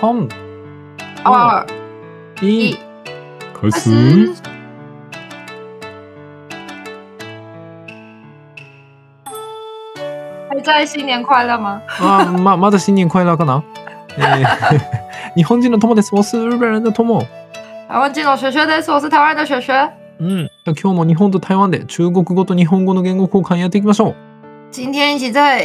三、二一一，开开始始。。还在新年快乐吗？あーままだ新年快乐かな、えー日本人の友です。我是日本人的友。台湾金融学学です。我是台湾人的学学。うん。今日も日本と台湾で中国語と日本語の言語交換やっていきましょ今天一起在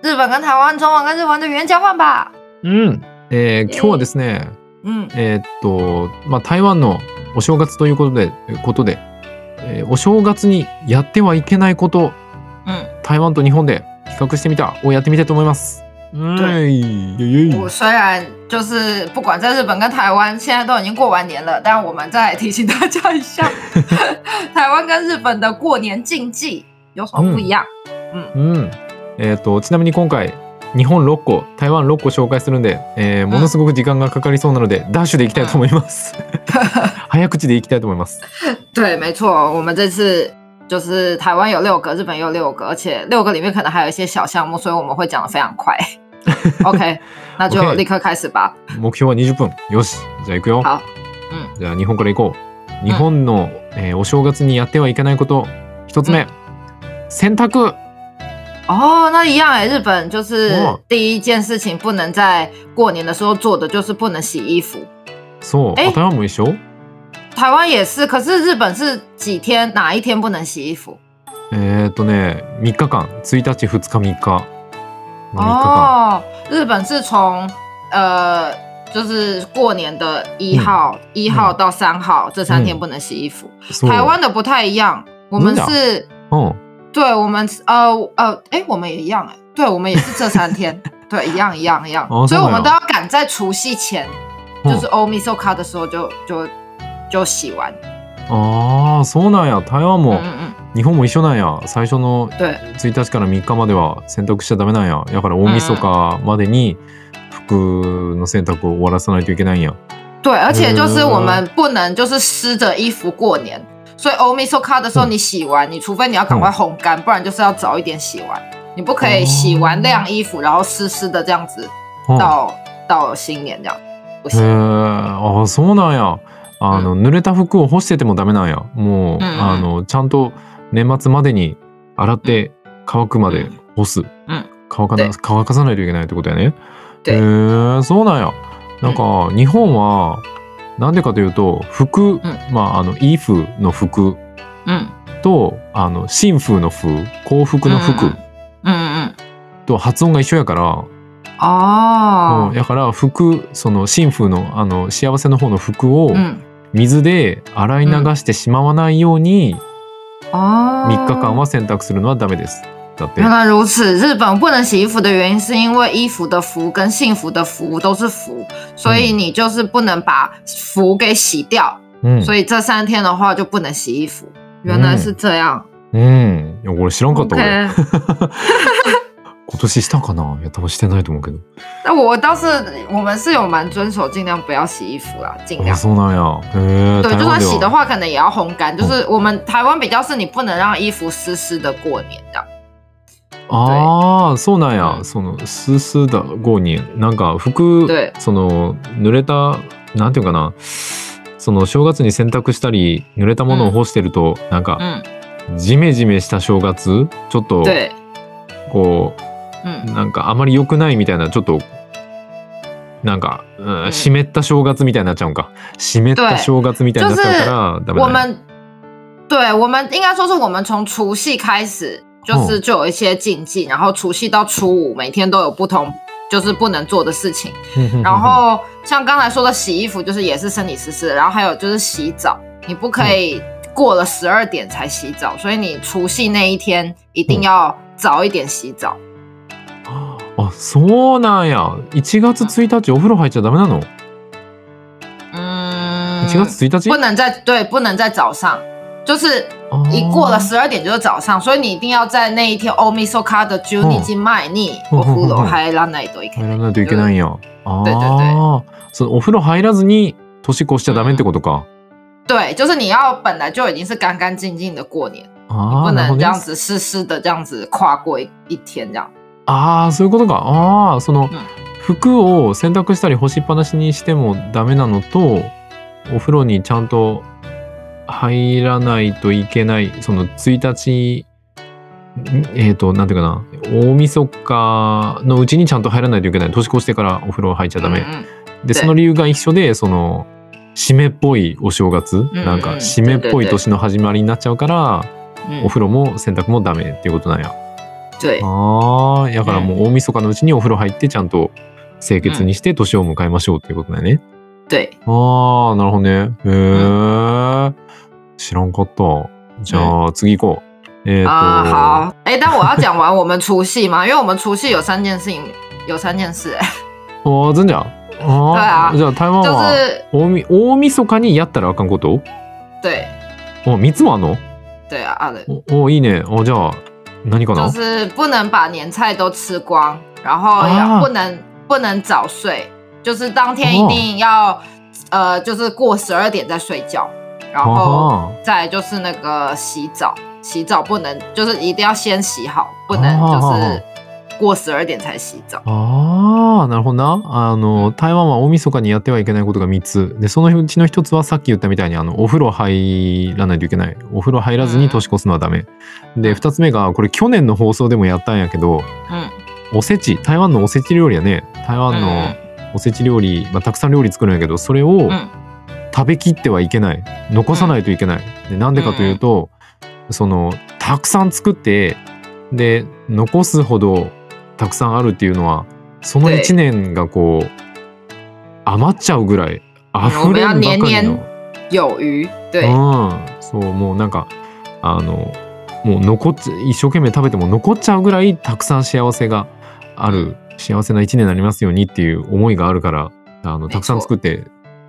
日本跟台湾中文跟日文的语言交换吧。う。うん。えー今日はですね、嗯，えーっと、まあ、台湾のお正月ということで、ことで、えーお正月にやってはいけないこと、嗯，台湾と日本で比較してみたをやってみたいと思います。はい。イェイイェイ我虽然就是不管在日本跟台湾，现在都已经过完年了，但我们再提醒大家一下，台湾跟日本的过年禁忌有什么不一样？うん。えーっと、ちなみに今回、日本6個、台湾6個紹介するんで、えーものすごく時間がかかりそうなので、ダッシュでいきたいと思います。早口でいきたいと思います。对，没错，我们这次就是台湾有六个，日本也有六个，而且六个里面可能还有一些小项目，所以我们会讲的非常快。OK，那就立刻開始吧。目標は20分。よし。じゃあ行くよ。好，じゃあ日本から行こう。日本の、えーお正月にやってはいけないこと、一つ目、うん洗濯。哦，那一样哎，日本就是哇第一件事情不能在过年的时候做的，就是不能洗衣服。そう。台湾も一緒？台湾也是，可是日本是几天哪一天不能洗衣服？えーっとね、3日間。1日、2日、3日。3日間。哦，日本是从呃，就是过年的一号、一、号到三号这三天嗯不能洗衣服。台湾的不太一样，我们是，うん。对我们呃呃，哎，我们也一样哎，对我们也是这三天，对，一样一样一样，哦所以我们都要赶在除夕前，就是 s o k a 的时候就就就洗完。ああ、そうなんや。台湾嗯も、日本も一緒なんや。最初の对，1日から3日までは洗濯しちゃダメなんや。だから大晦日までに服の洗濯を終わらさないといけないんや。对，而且就是嗯我们不能就是湿着衣服过年，所以 s o k a 的时候嗯你洗完，你除非你要赶快烘干，不然就是要早一点洗完。你不可以洗完晾衣服，然后湿湿的这样子うん到到新年这样，不へ行。そうなんや。あの、濡れた服を干しててもダメなんや。もう、あの、ちゃんと年末までに洗って乾くまで干す。ん乾かなで乾かさないといけないってことやね。え、そうなんや。なんか、日本は、なんでかというと、服、まあ、あの、衣服の服嗯と、あの、新風の風、幸福の服嗯嗯嗯，と発音が一緒やから、哦うん、やから服その新風のあの幸せの方の服を嗯水で洗い流してしまわないように哦，3日間は洗濯するのはダメです。だって原。来如此，日本不能洗衣服的原因是因为衣服的服跟幸福的福都是福，所以你就是不能把福给洗掉，うん。所以这三天的话就不能洗衣服。原来是这样。うん。いや俺知らんかった OK，俺。今年したかないや多分してないと思うけど。那我倒是我们是有蛮遵守，尽量不要洗衣服啦，尽あ量。そうなんや。へえ。对，台湾で就算洗的は。话，可能也要烘干。就是我们台湾比较是你不能让衣服湿湿的过年这样。 ああそうなんや。うん。そのスースーだ後になんか服对その濡れたなんていうかな。その正月に洗濯したり濡れたものを干してると、なんか嗯，ジメジメした正月ちょっと对，こ嗯うなんかあまり良くないみたいなちょっとなんか、うんん。湿った正月みたいになっちゃうんか。湿った正月みたいになっちゃうからダメだね。我们对我们应该说是我们从除夕开始，就是就有一些禁忌，然后除夕到初五每天都有不同。就是不能做的事情，然后像刚才说的洗衣服，就是也是身体湿湿的，然后还有就是洗澡，你不可以过了十二点才洗澡，所以你除夕那一天一定要早一点洗澡。あそうなんや1月1日お風呂入っちゃダメなの嗯， 1月1日不能在对，不能在早上， 就是一过了十二点就是早上，所以你一定要在那一天 s o k a 的12日前にうんお風呂入らないといけない。入らないといけないんやあ对对。あそのお風呂入らずに年越しちゃダメってことか、对，就是你要本来就已经是干干净净的过年，あ不能这样子湿湿的这样子跨过一一天这样。ああそういうことか。ああその、うん。服を洗濯したり干しっぱなしにしてもダメなのとお風呂にちゃんと入らないといけないその1日えっ、となんていうかな大晦日のうちにちゃんと入らないといけない。年越してからお風呂入っちゃダメ、嗯嗯でその理由が一緒でその締めっぽいお正月、んなんか締めっぽい年の始まりになっちゃうから、嗯お風呂も洗濯もダメっていうことなんや。对ああ、だからもう大晦日のうちにお風呂入ってちゃんと清潔にして年を迎えましょうっていうことだよね。对，ああ、なるほどね。へえ、知らんかった。じゃあ次行こう。えっ、と、啊、好，哎、但我要讲完我们除夕嘛，因为我们除夕有三件事情，有三件事、哎，ああ、全然。ああ、じゃあ台湾就は是。大み大晦日にやったらあかんこと？对。あ、三つもあんの？对啊啊对，おおいいね。あじゃあ何かな？就是不能把年菜都吃光，然后啊要不能、不能早睡，就是当天一定要、呃，就是过十二点再睡觉，然后あ再来就是那个洗澡，洗澡不能就是一定要先洗好，不能啊就是过十二点才洗澡。ああ、なるほどな。あの、台湾は大晦日にやってはいけないことが3つ。で、そのうちの1つはさっき言ったみたいに、あの、お風呂入らないといけない。お風呂入らずに年越すのはダメ。で、2つ目が、これ去年の放送でもやったんやけど、嗯おせち、台湾のおせち料理やね。台湾の嗯おせち料理、まあ、たくさん料理作るんやけど、それを嗯食べきってはいけない。残さないといけない。で、なんでかというと、その、たくさん作って、で、残すほどたくさんあるっていうのは、その对1年がこう、余っちゃうぐらい、溢れんばかり年の々。有余，对，うん、そうもうなんかあのもう残っ一生懸命食べても残っちゃうぐらいたくさん幸せがある幸せな一年になりますようにっていう思いがあるからあのたくさん作って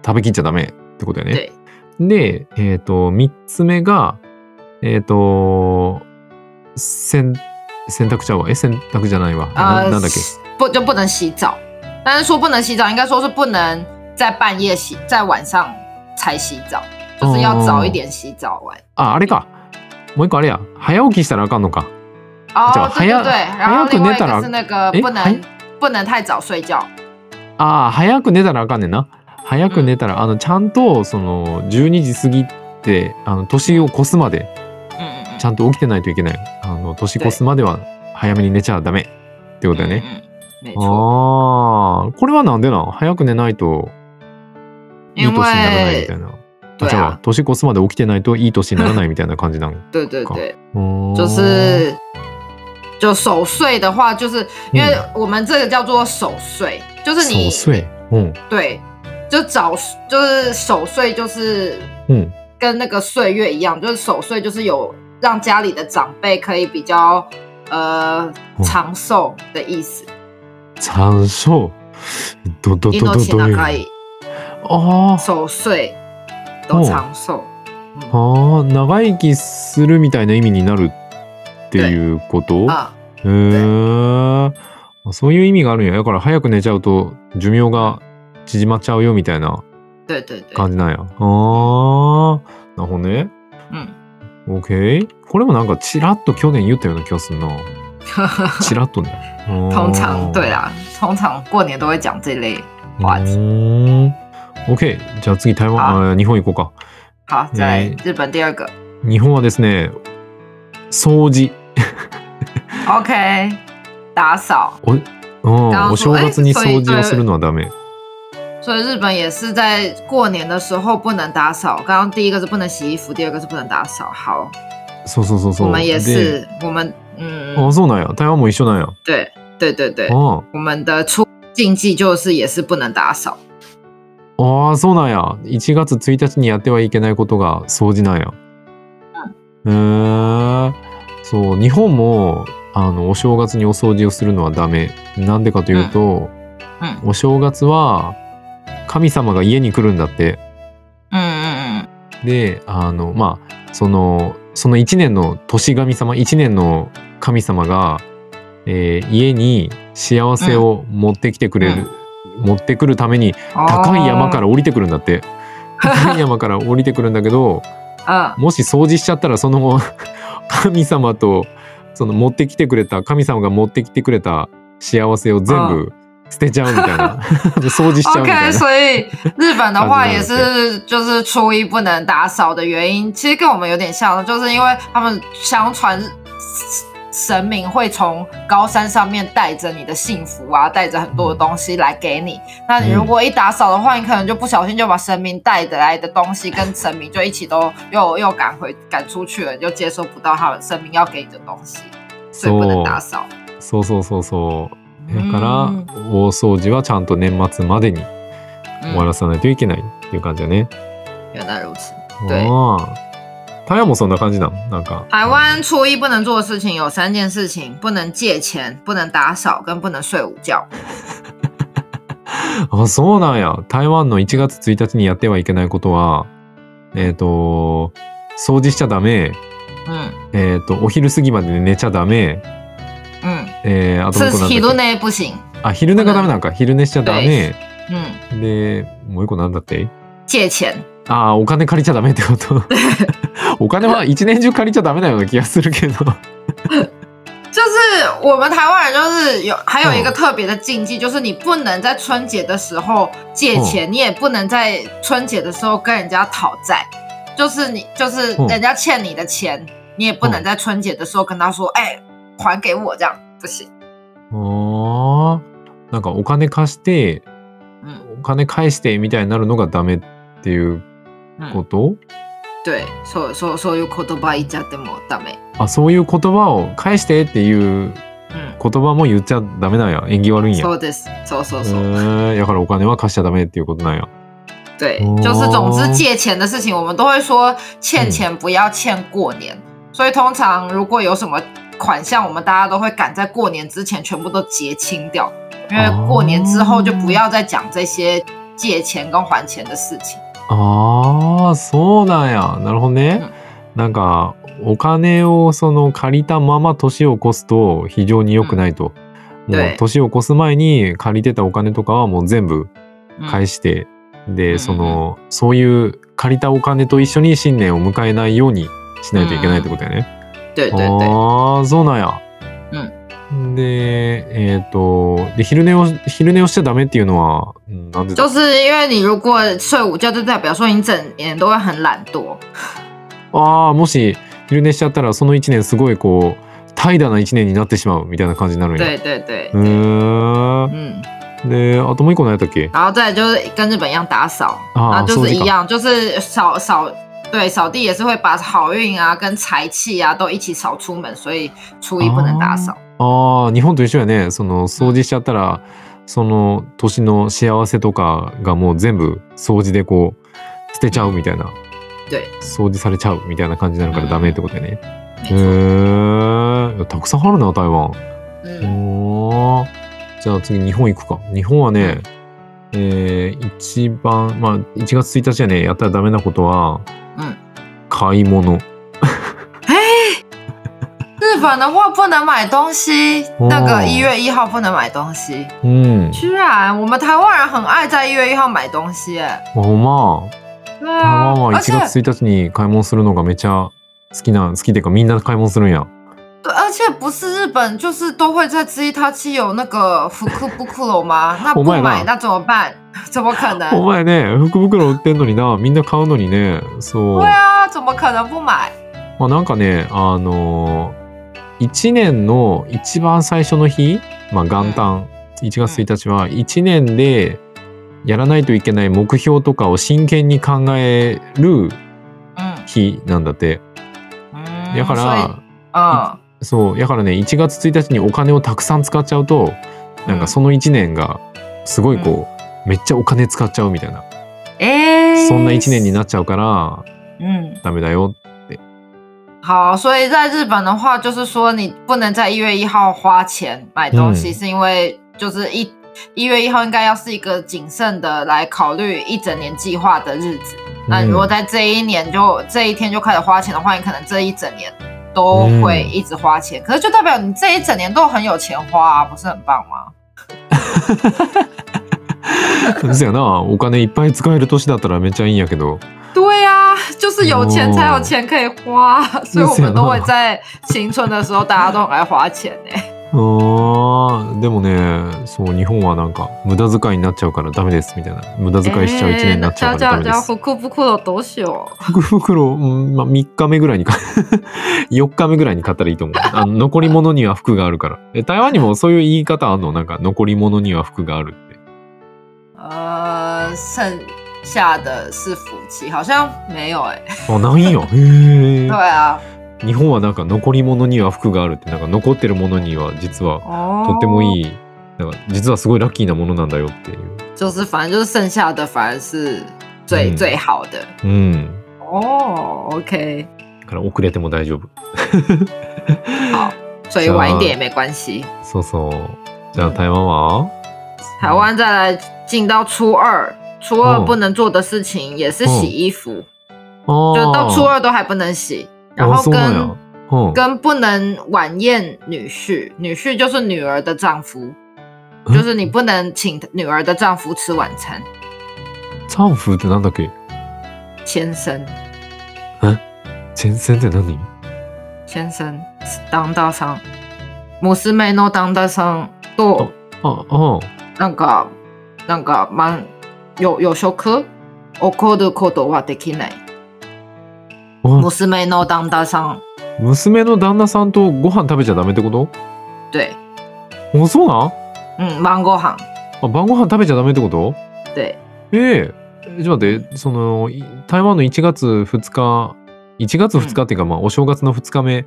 食べきっちゃダメってことだよね。对，で、えっ、と3つ目がえっ、と洗洗濯ちゃうわ。え洗濯じゃないわ、なんだっけ？不就不能洗澡，但是说不能洗澡，应该说是不能在半夜洗，在晚上才洗澡，就是要早一点洗澡完。ああれか。もう一個あれや。早起きしたらあかんのか。哦，对对对，然后另外一个是那个诶不能还不能太早睡觉。ああ早く寝たらあかんねんな早く寝たら、あのちゃんとその12時過ぎってあの年を越すまで嗯嗯嗯，ちゃんと起きてないといけない。あの年越すまでは早めに寝ちゃダメ。ってことだよね、嗯嗯，没错，ああこれはなんでなん？早く寝ないといい因年にならないみ为たいな。对じゃあ啊，年越すまで起きてないといい年にならないみたいな感じなの对对对，う就守岁的话，就是因为嗯我们这个叫做守岁，就是你そうそううん对，就早就是守岁，就是うん跟那个岁月一样，就是守岁就是有让家里的长辈可以比较呃嗯长寿的意思。残暑どどどど命どういああ守岁都长寿。ああ長生きするみたいな意味になるっていうこと？啊，へえそういう意味があるんや。だから早く寝ちゃうと寿命が縮まっちゃうよみたいな对对对，感じなんや。あー。なるほどね。嗯，OK これもなんかチラッと去年言ったような気がするな。チラッとね。通常对啦，通常过年都会讲这类う話題。ーん。OK じゃあ次台湾あ。日本行こうか。好，再日本第二个。日本はですね掃除，OK，打扫。うん。刚お正说月に掃除をするのはダメ所以日本也是在过年的时候不能打扫。刚刚第一个是不能洗衣服，第二个是不能打扫。好，そうそうそうそう。我们也で是，我们嗯，あそうなんや。台湾も一緒なんや。对对对对，あ。我们的出禁忌就是也是不能打扫。ああそうなんや。1月1日にやってはいけないことが掃除なんや。へえそう日本もあのお正月にお掃除をするのはダメ。なんでかというと、うん。お正月は神様が家に来るんだって。嗯嗯であのまあそのその1年の年神様1年の神様が、えー家に幸せを持ってきてくれる、持ってくるために嗯，高い山から哦，降りてくるんだって。高い山から降りてくるんだけど嗯もし掃除しちゃったらその 神様とその持ってきてくれた神様が持ってきてくれた幸せを全部捨てちゃうみたいな，就掃除しちゃうみたい OK，な。所以日本的话也感觉是，就是初一不能打扫的原因，其实跟我们有点像，就是因为他们相传神明会从高山上面带着你的幸福啊，带着很多的东西来给你。那你如果一打扫的话，你可能就不小心就把神明带的来的东西跟神明就一起都又又赶回赶出去了，你就接收不到他们神明要给你的东西，所以不能打扫。そうそうそうそう。 だからうん大掃除はちゃんと年末までに終わ嗯，らさないといけないっていう感じだね。原来如此。对台湾もそんな感じなの？なんか。台湾初一不能做的事情有三件事情：不能借钱、不能打扫、跟不能睡午觉。あ、そうなんや。台湾の1月1日にやってはいけないことは、えっ、と、掃除しちゃダメ、嗯えっ、と、お昼過ぎまで寝ちゃダメ、嗯，えー、あともう一個なんだっけ？昼寝不行。あ、昼寝がダメなんか。昼寝しちゃダメ。嗯，で、もう一個なんだって？借钱。ああ、お金借りちゃダメってこと？お金は一年中借りちゃダメなような気がするけど。就是我们台湾人就是有还有一个特别的禁忌，就是你不能在春节的时候借钱，你也不能在春节的时候跟人家讨债。就是你就是嗯人家欠你的钱，你也不能在春节的时候跟他说，哎、还给我，这样不行。ああ、なんかお金貸して、嗯お金返してみたいになるのがダメっていうこ嗯，と、对，そうそうそういう言葉言っちゃってもダメ。あ、そういう言葉を返してっていう嗯，言葉も言っちゃダメなんや。縁起悪いんや。そうです。そうそうそう。えー、だからお金は貸しちゃダメっていうことなんや。对哦，就是总之借钱的事情，我们都会说欠钱不要欠过年。所以通常如果有什么款项，我们大家都会赶在过年之前全部都结清掉，因为过年之后就不要再讲这些借钱跟还钱的事情。ああ、そうなんや。なるほどね。うんなんか、お金をその借りたまま年を越すと非常に良くないと。もう对年を越す前に借りてたお金とかはもう全部嗯返して、で、うんその、そういう借りたお金と一緒に新年を迎えないようにしないといけないってことやね。对对对，ああ、そうなんや。で、えっ、ーと、で、昼寝を、昼寝をしちゃダメっていうのは、なんで就是因为你如果睡午觉，就代表说你整年都会很懒惰。ああ、もし昼寝しちゃったら、その一年すごいこう、怠惰な一年になってしまうみたいな感じになるんや。对对对う对，ーん。で、あともう一個何やったっけ然后再来就是跟日本一样打扫，ああ、然后就掃除か。是一样，就是扫扫，对，扫地也是会把好运啊跟财气啊都一起扫出门，所以初一不能打扫。ああ、日本と一緒やね。その、掃除しちゃったら、その年の幸せとかがもう全部掃除でこう、捨てちゃうみたいな。对，掃除されちゃうみたいな感じになるからダメってことやね。へ。え。たくさんあるな、台湾。嗯，おーじゃあ次日本行くか。日本はね、えー一番、まあ1月1日はね、やったらダメなことは、嗯買い物。日本的话不能买东西，哦那个一月一号不能买东西。うん。居然我们台湾人很爱在一月一号买东西，哎，あほんま？对台啊湾，は而1且月1日に買い物するのがめっちゃ好きな、好きっていうかみんな買い物するんや。对，而且不是日本，就是都会在知一他七有那个福库布库罗吗？那不 Oh 买那怎么办？怎么可能？お前ね、福袋売ってんのにな、みんな買うのにね、そう。对啊，怎么可能不買？まあなんかね、あのー、1年の一番最初の日、まあ元旦、1月1日は1年でやらないといけない目標とかを真剣に考える嗯日なんだって。嗯，だから、嗯そう、だからね、1月1日にお金をたくさん使っちゃうと、なんかその1年がすごいこう、めっちゃお金使っちゃうみたいな、哎，そんな1年になっちゃうから嗯。ダメだよ。好，所以在日本的话，就是说你不能在一月一号花钱买东西，嗯是因为就是一一月一号应该要是一个谨慎的来考虑一整年计划的日子。那你如果在这一年就这一天就开始花钱的话，你可能这一整年都会一直花钱，可是就代表你这一整年都很有钱花、啊，不是很棒吗？ですよな。お金いっぱい使える年だったらめっちゃいいんやけど。对呀、就是有钱才有钱可以花，所以我们都会在新春的时候大家都很爱花钱呢、あーでもねそう日本はなんか無駄遣いになっちゃうからダメですみたいな。無駄遣いしちゃう一年になっちゃうじゃあじゃあからダメです、福袋どうしよう。福袋、うんまあ、3日目ぐらいにか4 日目ぐらいに買ったらいいと思う。あの残り物には服があるから。え台湾にもそういう言い方あんの？なんか残り物には服があるって呃，剩下的是福气，好像没有哎、あないんやへえ对啊，日本はなんか残り物には服があるってなんか残ってるものには実は哦，とってもいいなんか実はすごいラッキーなものなんだよっていう。就是反正就是剩下的反而是最、嗯。最好的。うん哦。OK，だから遅れても大丈夫。好，所以 晚一点也没关系。そうそう。じゃあ台湾は？台湾再来进到初二，初二哦不能做的事情也是洗衣服，あ就到初二二都还不能洗，然あ后跟そうなんやうん跟不能晚宴女婿，女婿就是女儿的丈夫，嗯就是你不能请女儿的丈夫吃晚餐，チャンフってなんだっけ先生，前線って何先生，当大上，娘の旦那さんとああなんか なんかまよ予食怒ることはできない。あ娘の旦那さん、娘の旦那さんとご飯食べちゃダメってこと？对，あそうなん？嗯，晩ご飯，あ晩ご飯食べちゃダメってこと？对，ええ。ちょっと待って。そのい台湾の1月2日1月2日っていうか、まあお正月の2日目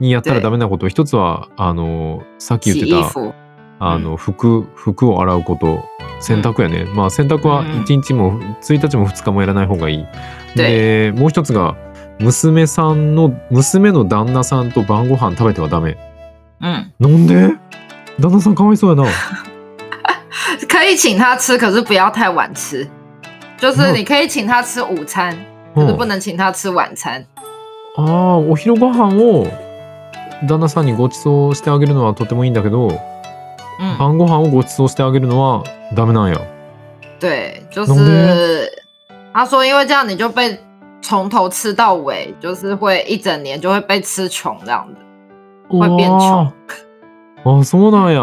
にやったらで。ダメなこと一つはあのさっき言洗ってたあの服服を洗うこと洗濯やね、まあ洗濯はうん。1日も1日も2日もやらない方がいい、でもう一つが娘さんの娘の旦那さんと晩ご飯食べてはダメ。嗯，なんで？旦那さんかわいそうやな。可以请他吃，可是不要太晚吃。就是你可以請他吃午餐，可是不能請他吃晚餐。ああお昼ご飯を旦那さんにご馳走してあげるのはとてもいいんだけど嗯，晩ご飯をご馳走してあげるのはダメなんや。对，就懂是他说，因为这样你就被从头吃到尾，就是会一整年就会被吃穷这样子。会变窮 あそうなんや。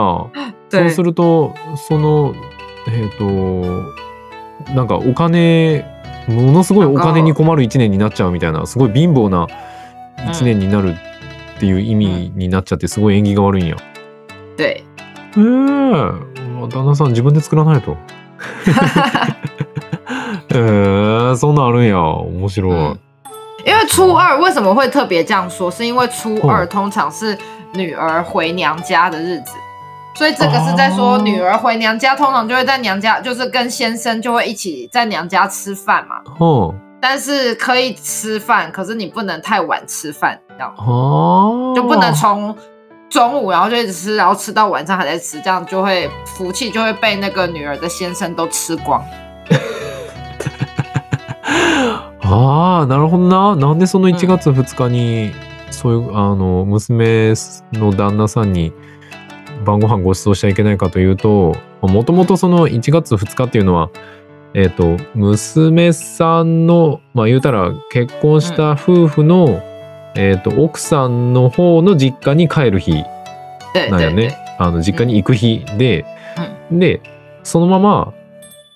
そう对するとそのえっ、となんかお金ものすごいお金に困る一年になっちゃうみたいなすごい貧乏な一年になるっていう意味になっちゃってすごい縁起が悪いんや。对，ええまあ旦那さん自分で作らないと。ええそんなんあるんや面白い。嗯因为初二为什么会特别这样说？是因为初二哦通常是女儿回娘家的日子，所以这个是在说哦女儿回娘家，通常就会在娘家，就是跟先生就会一起在娘家吃饭嘛。は但是可以吃饭，可是你不能太晚吃饭，这样あ。はあ。就不能从中午然后就一直吃，然后吃到晚上还在吃，这样就会福气就会被那个女儿的先生都吃光。ああなるほどな。なんでその1月2日に、そういうあの娘の旦那さんに晩ご飯ご馳走しちゃいけないかというともともとその1月2日っていうのはえっ、と娘さんのまあ言うたら結婚した夫婦の、えっ、と奥さんの方の実家に帰る日对なんやね。あの実家に行く日で、でそのまま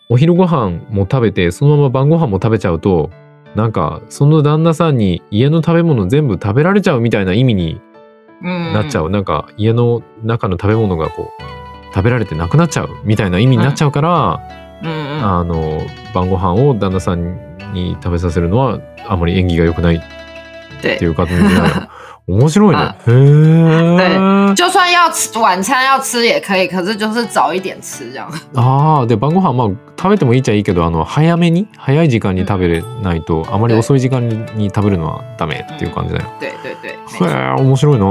お昼ご飯も食べてそのまま晩ご飯も食べちゃうとなんかその旦那さんに家の食べ物全部食べられちゃうみたいな意味に嗯なっちゃう、なんか家の中の食べ物がこう食べられてなくなっちゃうみたいな意味になっちゃうから、あの晩ご飯を旦那さんに食べさせるのはあまり縁起が良くないって。い对，う感じになる面白いね。あ。へえ。就算要吃晚餐要吃也可以，可是就是早一点吃这样。ああで晩ご飯まあ食べてもいいっちゃいいけどあの早めに早い時間に食べれないと、あまり遅い時間に食べるのはダメっていう感じだよ。对对对，へえ面白いな。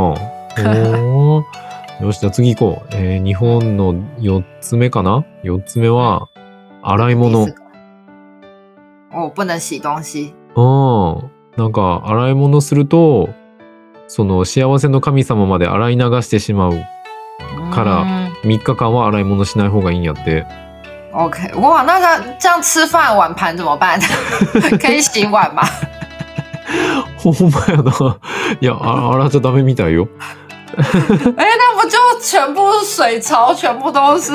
よしじゃあ次行こう。えー日本の4つ目かな ?4 つ目は洗い物。第四个我不能洗东西。うん。なんか洗い物するとその幸せの神様まで洗い流してしまうから嗯3日間は洗い物しない方がいいんやって。OK，哇，那个这样吃饭碗盘怎么办？可以洗碗吗？ほんまやな。いやあ洗っちゃダメみたいよ。哎、那不就全部是水槽，全部都是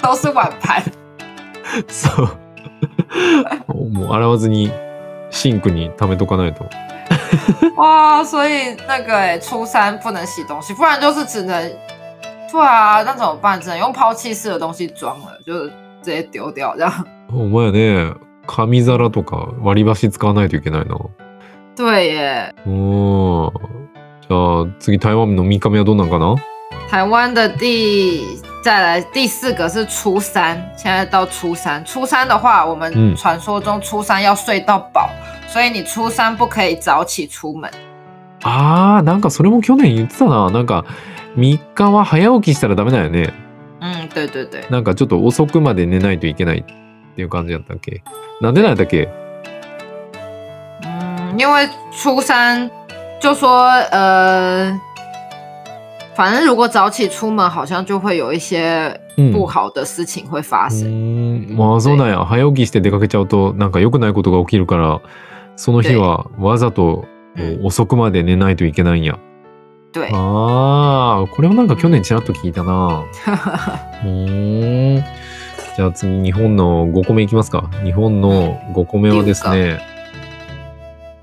都是碗盘？そう。もう洗わずにシンクに溜めとかないと。哇，所以那个哎、初三不能洗东西，不然就是只能，对啊，那怎么办？只能用抛弃式的东西装了，就是直接丢掉这样。お前ね、紙皿とか割り箸使わないといけないな。对耶，おーじゃあ次台湾の3日目はどうなんかな？台湾的第再来第四个是初三，现在到初三。初三的话，我们嗯传说中初三要睡到饱，所以你初三不可以早起出门。あー、なんかそれも去年言ってたな。なんか3日は早起きしたらダメだよね。嗯，对对对，なんかちょっと遅くまで寝ないといけないっていう感じだったっけなんでなんだっけ嗯，因为初三就说呃， 反正如果早起出门，好像就会有一些うん。不好的事情会发う生。ーんまあそうなんや早起きして出かけちゃうとなんか良くないことが起きるからその日はわざと嗯，遅くまで寝ないといけないんや。对，ああこれもなんか去年ちらっと聞いたな。うじゃあ次日本の5個目いきますか。日本の5個目はですね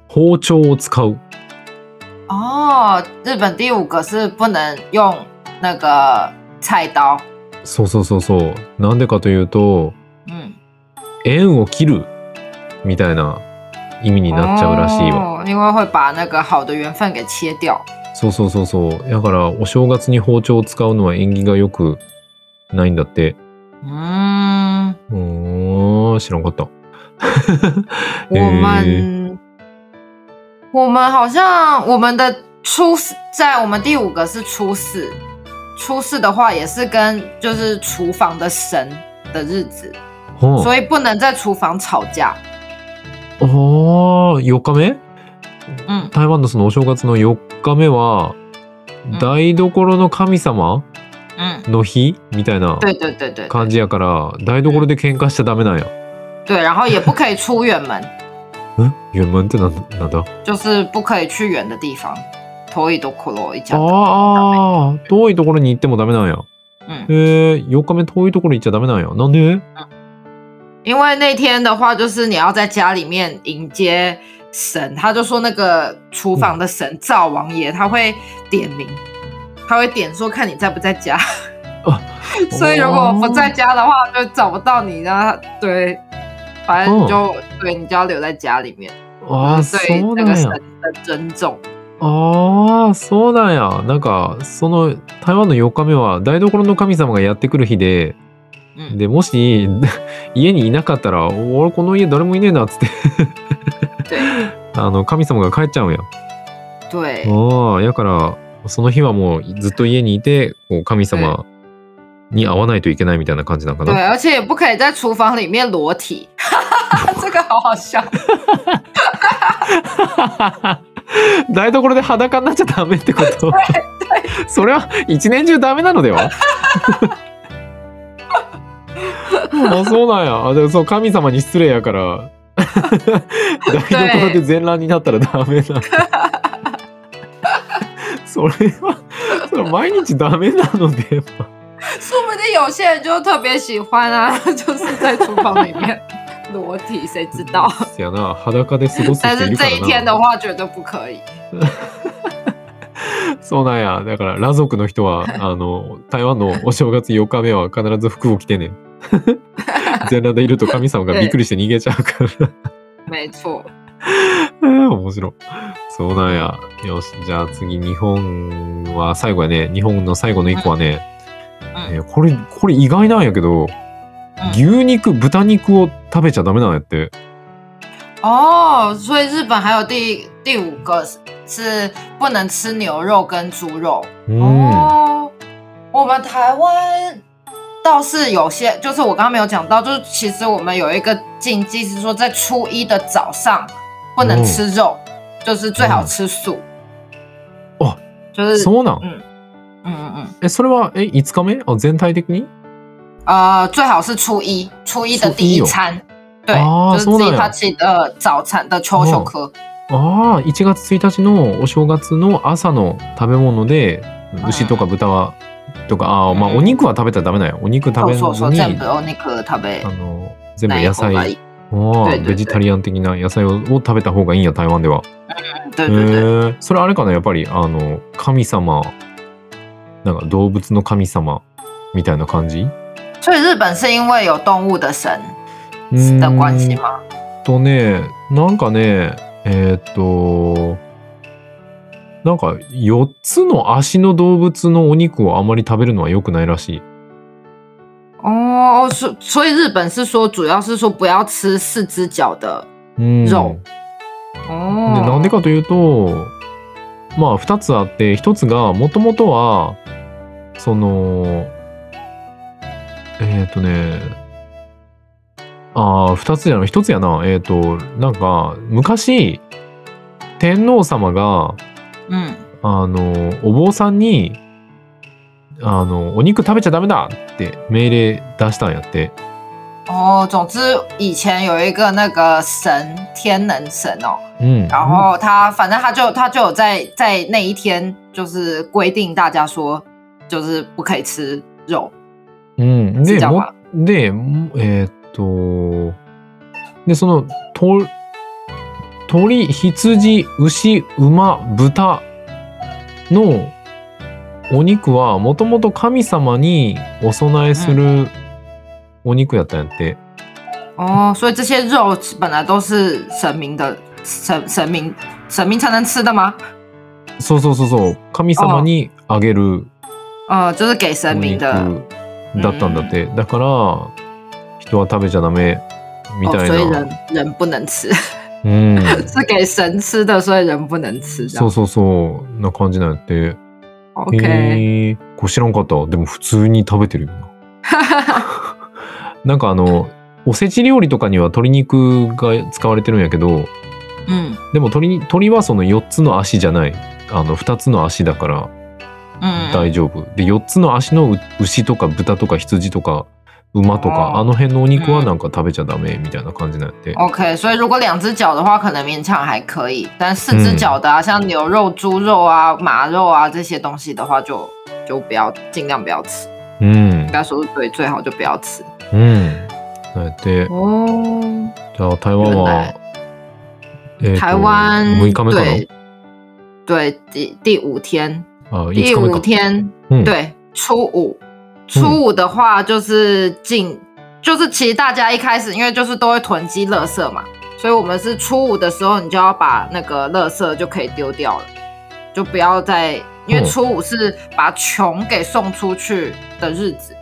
包丁を使う。哦，日本第五个是不能用那个菜刀。そうそうそうそう。なんでかというと嗯，縁を切るみたいな意味になっちゃうらしいわ。哦，因为会把那个好的缘分给切掉。そうそうそうそう。だからお正月に包丁を使うのは縁起が良くないんだって。嗯，うーん、知らんかった。我们、我们好像我们的初四，在我们第五个是初四，初四的话也是跟就是厨房的神的日子，はあ所以不能在厨房吵架。あー、4日目嗯台湾のそのお正月の4日目は、ん台所の神様嗯，の日みたいな对对对对感じやから、台所で喧嘩しちゃダメなんや。对，然后也不可以出远门， ん原文ってなんなんだ就是不可以去远的地方。遠いところ行っちゃった。ああ、遠いところに行ってもダメなんや。嗯，へえ、4日目遠いところ行っちゃダメなんや。なんで因为那天的话，就是你要在家里面迎接神，他就说那个厨房的神灶王爷他会点名，他会点说看你在不在家，哦所以如果我不在家的话，就找不到你，然后对，反正你就、对你就要留在家里面， ああ、そうなんや。ああ、そうなんや。なんか、その台湾の4日目は台所の神様がやってくる日で、嗯，で、もし 家にいなかったら、俺この家誰もいねえなっつって、对 あの、神様が帰っちゃうんや。对ああ、やから、その日はもうずっと家にいて、こう神様に会わないといけないみたいな感じなんか对，な。而且也不可以在厨房里面裸体，这个好好笑。台所で裸になっちゃダメってこと？それは一年中ダメなのでは？あそうなんや。あでもそう神様に失礼やから。台所で全裸になったらダメなそれはそれ毎日ダメなのでは。说不定有些人就特别喜欢啊，就是在厨房里面裸体，谁知道？せやな裸で過ごす但是这一天的话，绝对不可以。そうなんやだから裸族の人は あの台湾のお正月4日目は必ず服を着てね 全裸でいると神様がびっくりして逃げちゃうから没错，面白い。そうなんや。よし、じゃあ次、日本は最後やね。日本の最後の一個はね、うんえーこれ、これ意外なんやけど、牛肉、豚肉を食べちゃダメなんやって。哦，所以日本还有第第五个是是不能吃牛肉跟猪肉。うん。哦，我们台湾倒是有些，就是我刚刚没有讲到，就是其实我们有一个禁忌是说，在初一的早上不能吃肉，就是最好吃素。哦，就是そうなん？嗯嗯嗯嗯，え、それは、え、5日目？あ、全体的に？呃，最好是初一，初一的第一餐，对，啊就是そうなんや自己他起的早餐的秋秋科。ああ、1月1日のお正月の朝の食べ物で、ん。牛とか豚はとか、あーまあ、うん。お肉は食べたらダメだよ。お肉食べずそうそう全部お肉食べあの、全部ない野菜方がいい。、あ对对对ーベジタリアン的な野菜をを食べた方がいいんや、台湾では。へ对对对，ー。それあれかな、やっぱり、あの、神様、なんか動物の神様みたいな感じ？所以日本是因为有动物的神的关系吗？とね、なんかね、えーっと、なんか4つの足の動物のお肉をあまり食べるのは良くないらしい。哦，所所以日本是说，主要是说不要吃四只脚的うん、肉で哦。なんでかというとまあ2つあって1つがもともとはそのえっ、とねああ2つじゃな。い1つやな。えっ、となんか昔天皇様が嗯，あのお坊さんにあのお肉食べちゃダメだって命令出したんやって。哦，总之以前有一个那个神天能神哦，うん、然后他反正他就他就有在在那一天就是规定大家说，就是不可以吃肉。うん、で？で、もえーっと、で、その、と鳥、羊、牛、馬、豚のお肉は、もともと神様にお供えするお肉やったんやって。哦，所以这些肉本来都是神明的神神明神明才能吃的吗？そうそうそうそう、神様にあげる呃，就是给お神明肉的だったんだって。だから、人は食べちゃダメみ哦，たいな。所以人人不能吃，うん。是给神吃的，所以人不能吃。そうそうそう、な感じなんやって。OK，へえ、これ知らんかった。でも普通に食べてるよな。なんかあの、おせち料理とかには鶏肉が使われてるんやけど、嗯でも鶏に鶏はその4つの足じゃない。あの、2つの足だから嗯，大丈夫。で、4つの足のう牛とか豚とか羊とか馬とか、あの辺のお肉はなんか食べちゃダメみたいな感じなんやって。OK，所以如果两只脚的话，可能勉强还可以，但四只脚的啊，像牛肉、猪肉啊、马肉啊这些东西的话就，就不要尽量不要吃。うん应。该说是对，最好就不要吃。うん。そうやって、哦，じゃあ台湾は台湾6日目かな？对对第第五天，あ、5第五日目か。天うん。对初五，初五的话就是进，就是其实大家一开始因为就是都会囤积垃圾嘛，所以我们是初五的时候，你就要把那个垃圾就可以丢掉了，就不要再，因为嗯初五是把穷给送出去的日子，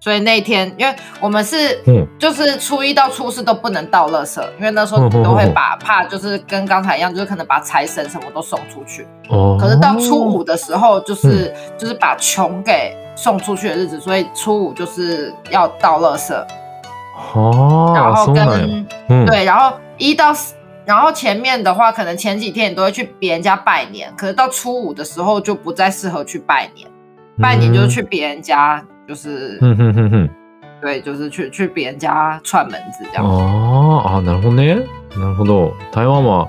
所以那一天，因为我们是うん。就是初一到初四都不能倒垃圾，因为那时候嗯嗯都会嗯把怕就是跟刚才一样，就是可能把财神什么都送出去。可可是到初五的时候，嗯就是、就是把穷给送出去的日子，所以初五就是要倒垃圾，然はあ、后跟、そうなんや。うん。对，然后一到四，然后前面的话，可能前几天你都会去别人家拜年，可是到初五的时候就不再适合去拜年，拜年就是去别人家， 就是、うん。うんうんうん对，就是去去别人家串門子这うん。样。あーあ、なるほどね。なるほど。台湾は、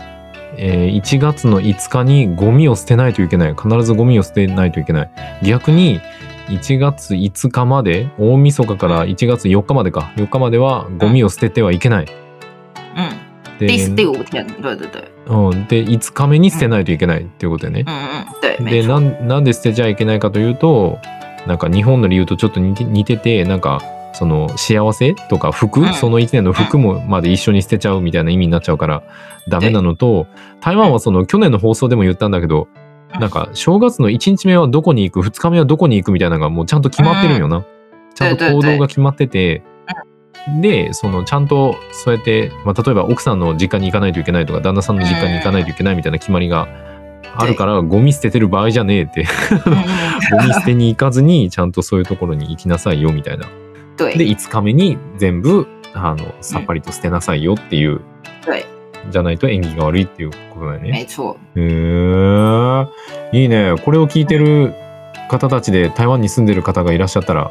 えー1月の5日にゴミを捨てないといけない。必ずゴミを捨てないといけない。逆に、1月5日まで、大晦日から1月4日までか。4日まではゴミを捨ててはいけない。嗯，で第第五天，对对对，うん、で、5日目に捨てないといけないっていうことよね。嗯嗯，对，没でな错。ん。なん。で捨てちゃいけないかというとなんか日本の理由とちょっと似て似ててなんかその幸せとか服、うんその1年の服もまで一緒に捨てちゃうみたいな意味になっちゃうからダメなのと台湾はその去年の放送でも言ったんだけどうんなんか正月の1日目はどこに行く2日目はどこに行くみたいなのがもうちゃんと決まってるんよな。ちゃんと行動が決まってて。でそのちゃんとそうやって、まあ、例えば奥さんの実家に行かないといけないとか旦那さんの実家に行かないといけないみたいな決まりがあるからゴミ捨ててる場合じゃねえってゴミ捨てに行かずにちゃんとそういうところに行きなさいよみたいな。で对5日目に全部あのさっぱりと捨てなさいよっていう、对，じゃないと縁起が悪いっていうことだよね。へえいいね。これを聞いてる方たちで台湾に住んでる方がいらっしゃったら、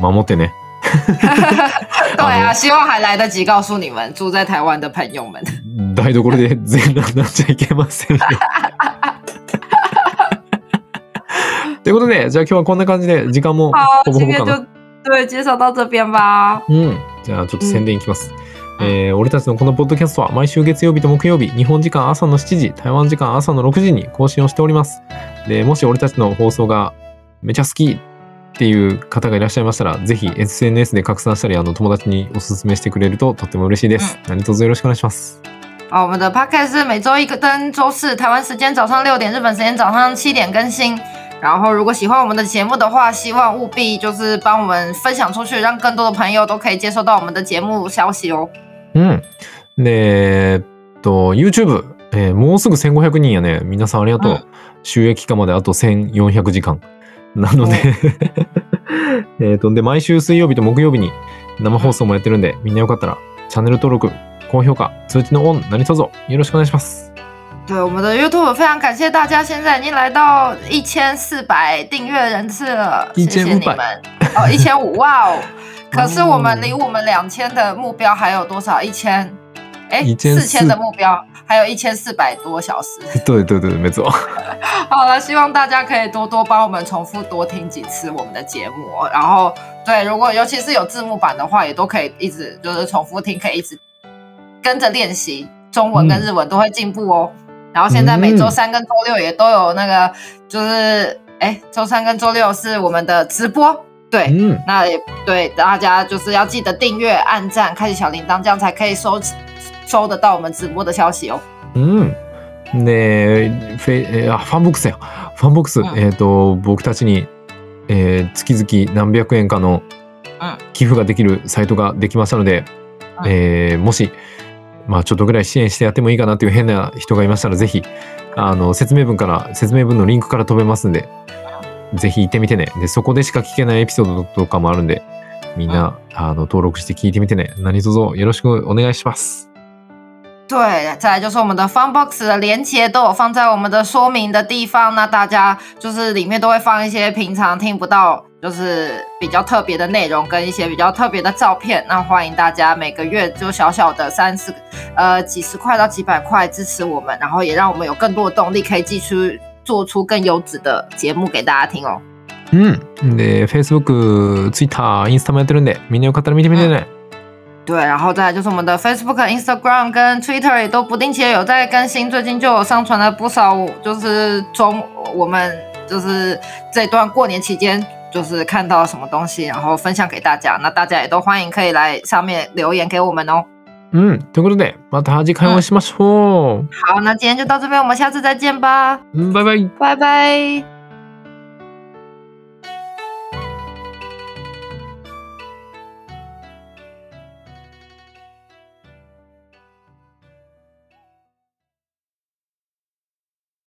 守ってね。对啊，希望还来得及告诉你们住在台湾的朋友们。台所で全裸になっちゃいけませんよ。っということで、じゃあ今日はこんな感じで、時間も好，ほぼほぼかな。对介绍到这边吧。うん。じゃあちょっと宣伝いきます。えー俺たちのこのポッドキャストは毎週月曜日と木曜日、日本時間朝の7時、台湾時間朝の6時に更新をしております。で、もし俺たちの放送がめちゃ好きっていう方がいらっしゃいましたら、ぜひ SNS で拡散したり、あの友達にお勧めしてくれるととっても嬉しいです。何卒よろしくお願いします。好，我们的 podcast 是每周一跟周四台湾时间早上六点，日本时间早上七点更新。然后，如果喜欢我们的节目的话，希望务必就是帮我们分享出去，让更多的朋友都可以接收到我们的節目消息哦。うん。で、えっと、YouTube、えーもうすぐ1500人やね。皆さんありがとう。うん収益化まであと1400時間。なので、えっと、で、毎週水曜日と木曜日に生放送もやってるんで、みんなよかったら、チャンネル登録、高評価、通知のオン、何卒よろしくお願いします。对我们的 YouTube 非常感谢大家，现在已经来到一千四百订阅人次了，谢谢你1500们哦，一千五哇哦！可是我们离我们两千的目标还有多少？一千，哎，四千的目标还有一千四百多小时。对对对，没错。好了，希望大家可以多多帮我们重复多听几次我们的节目哦。然后，对，如果尤其是有字幕版的话，也都可以一直就是重复听，可以一直跟着练习，中文跟日文都会进步哦。然后现在每周三跟周六也都有那个，就是哎，周三跟周六是我们的直播，对。うん。那也对大家就是要记得订阅、按赞、开启小铃铛，这样才可以收收得到我们直播的消息哦。うん。で、フェえーあファンボックスや。ファンボックス、うんえっ、と、僕たちに、えー月々何百円かのうん寄付ができるサイトができましたので、うんえーもし、まあちょっとぐらい支援してやってもいいかなっていう変な人がいましたら、ぜひ、あの、説明文から、説明文のリンクから飛べますんで、ぜひ行ってみてね。で、そこでしか聞けないエピソードとかもあるんで、みんな、あの、登録して聞いてみてね。何卒よろしくお願いします。对，再来就是我们的 Funbox 的连接都有放在我们的说明的地方，那大家就是里面都会放一些平常听不到，就是比较特别的内容跟一些比较特别的照片。那欢迎大家每个月就小小的三四呃几十块到几百块支持我们，然后也让我们有更多的动力，可以继续做出更优质的节目给大家听哦。うん。で、Facebook、Twitter、インスタもやってるんで、みんなよかったら見てみてね。对，然后再来就是我们的 Facebook、Instagram 跟 Twitter 也都不定期的有在更新，最近就有上传了不少，就是中我们就是这段过年期间 就是看到什么东西，然后分享给大家。那大家也都欢迎可以来上面留言给我们哦。うん。ということで、また次回お会いしましょう。好，那今天就到这边，我们下次再见吧，うんバイバイ。拜拜。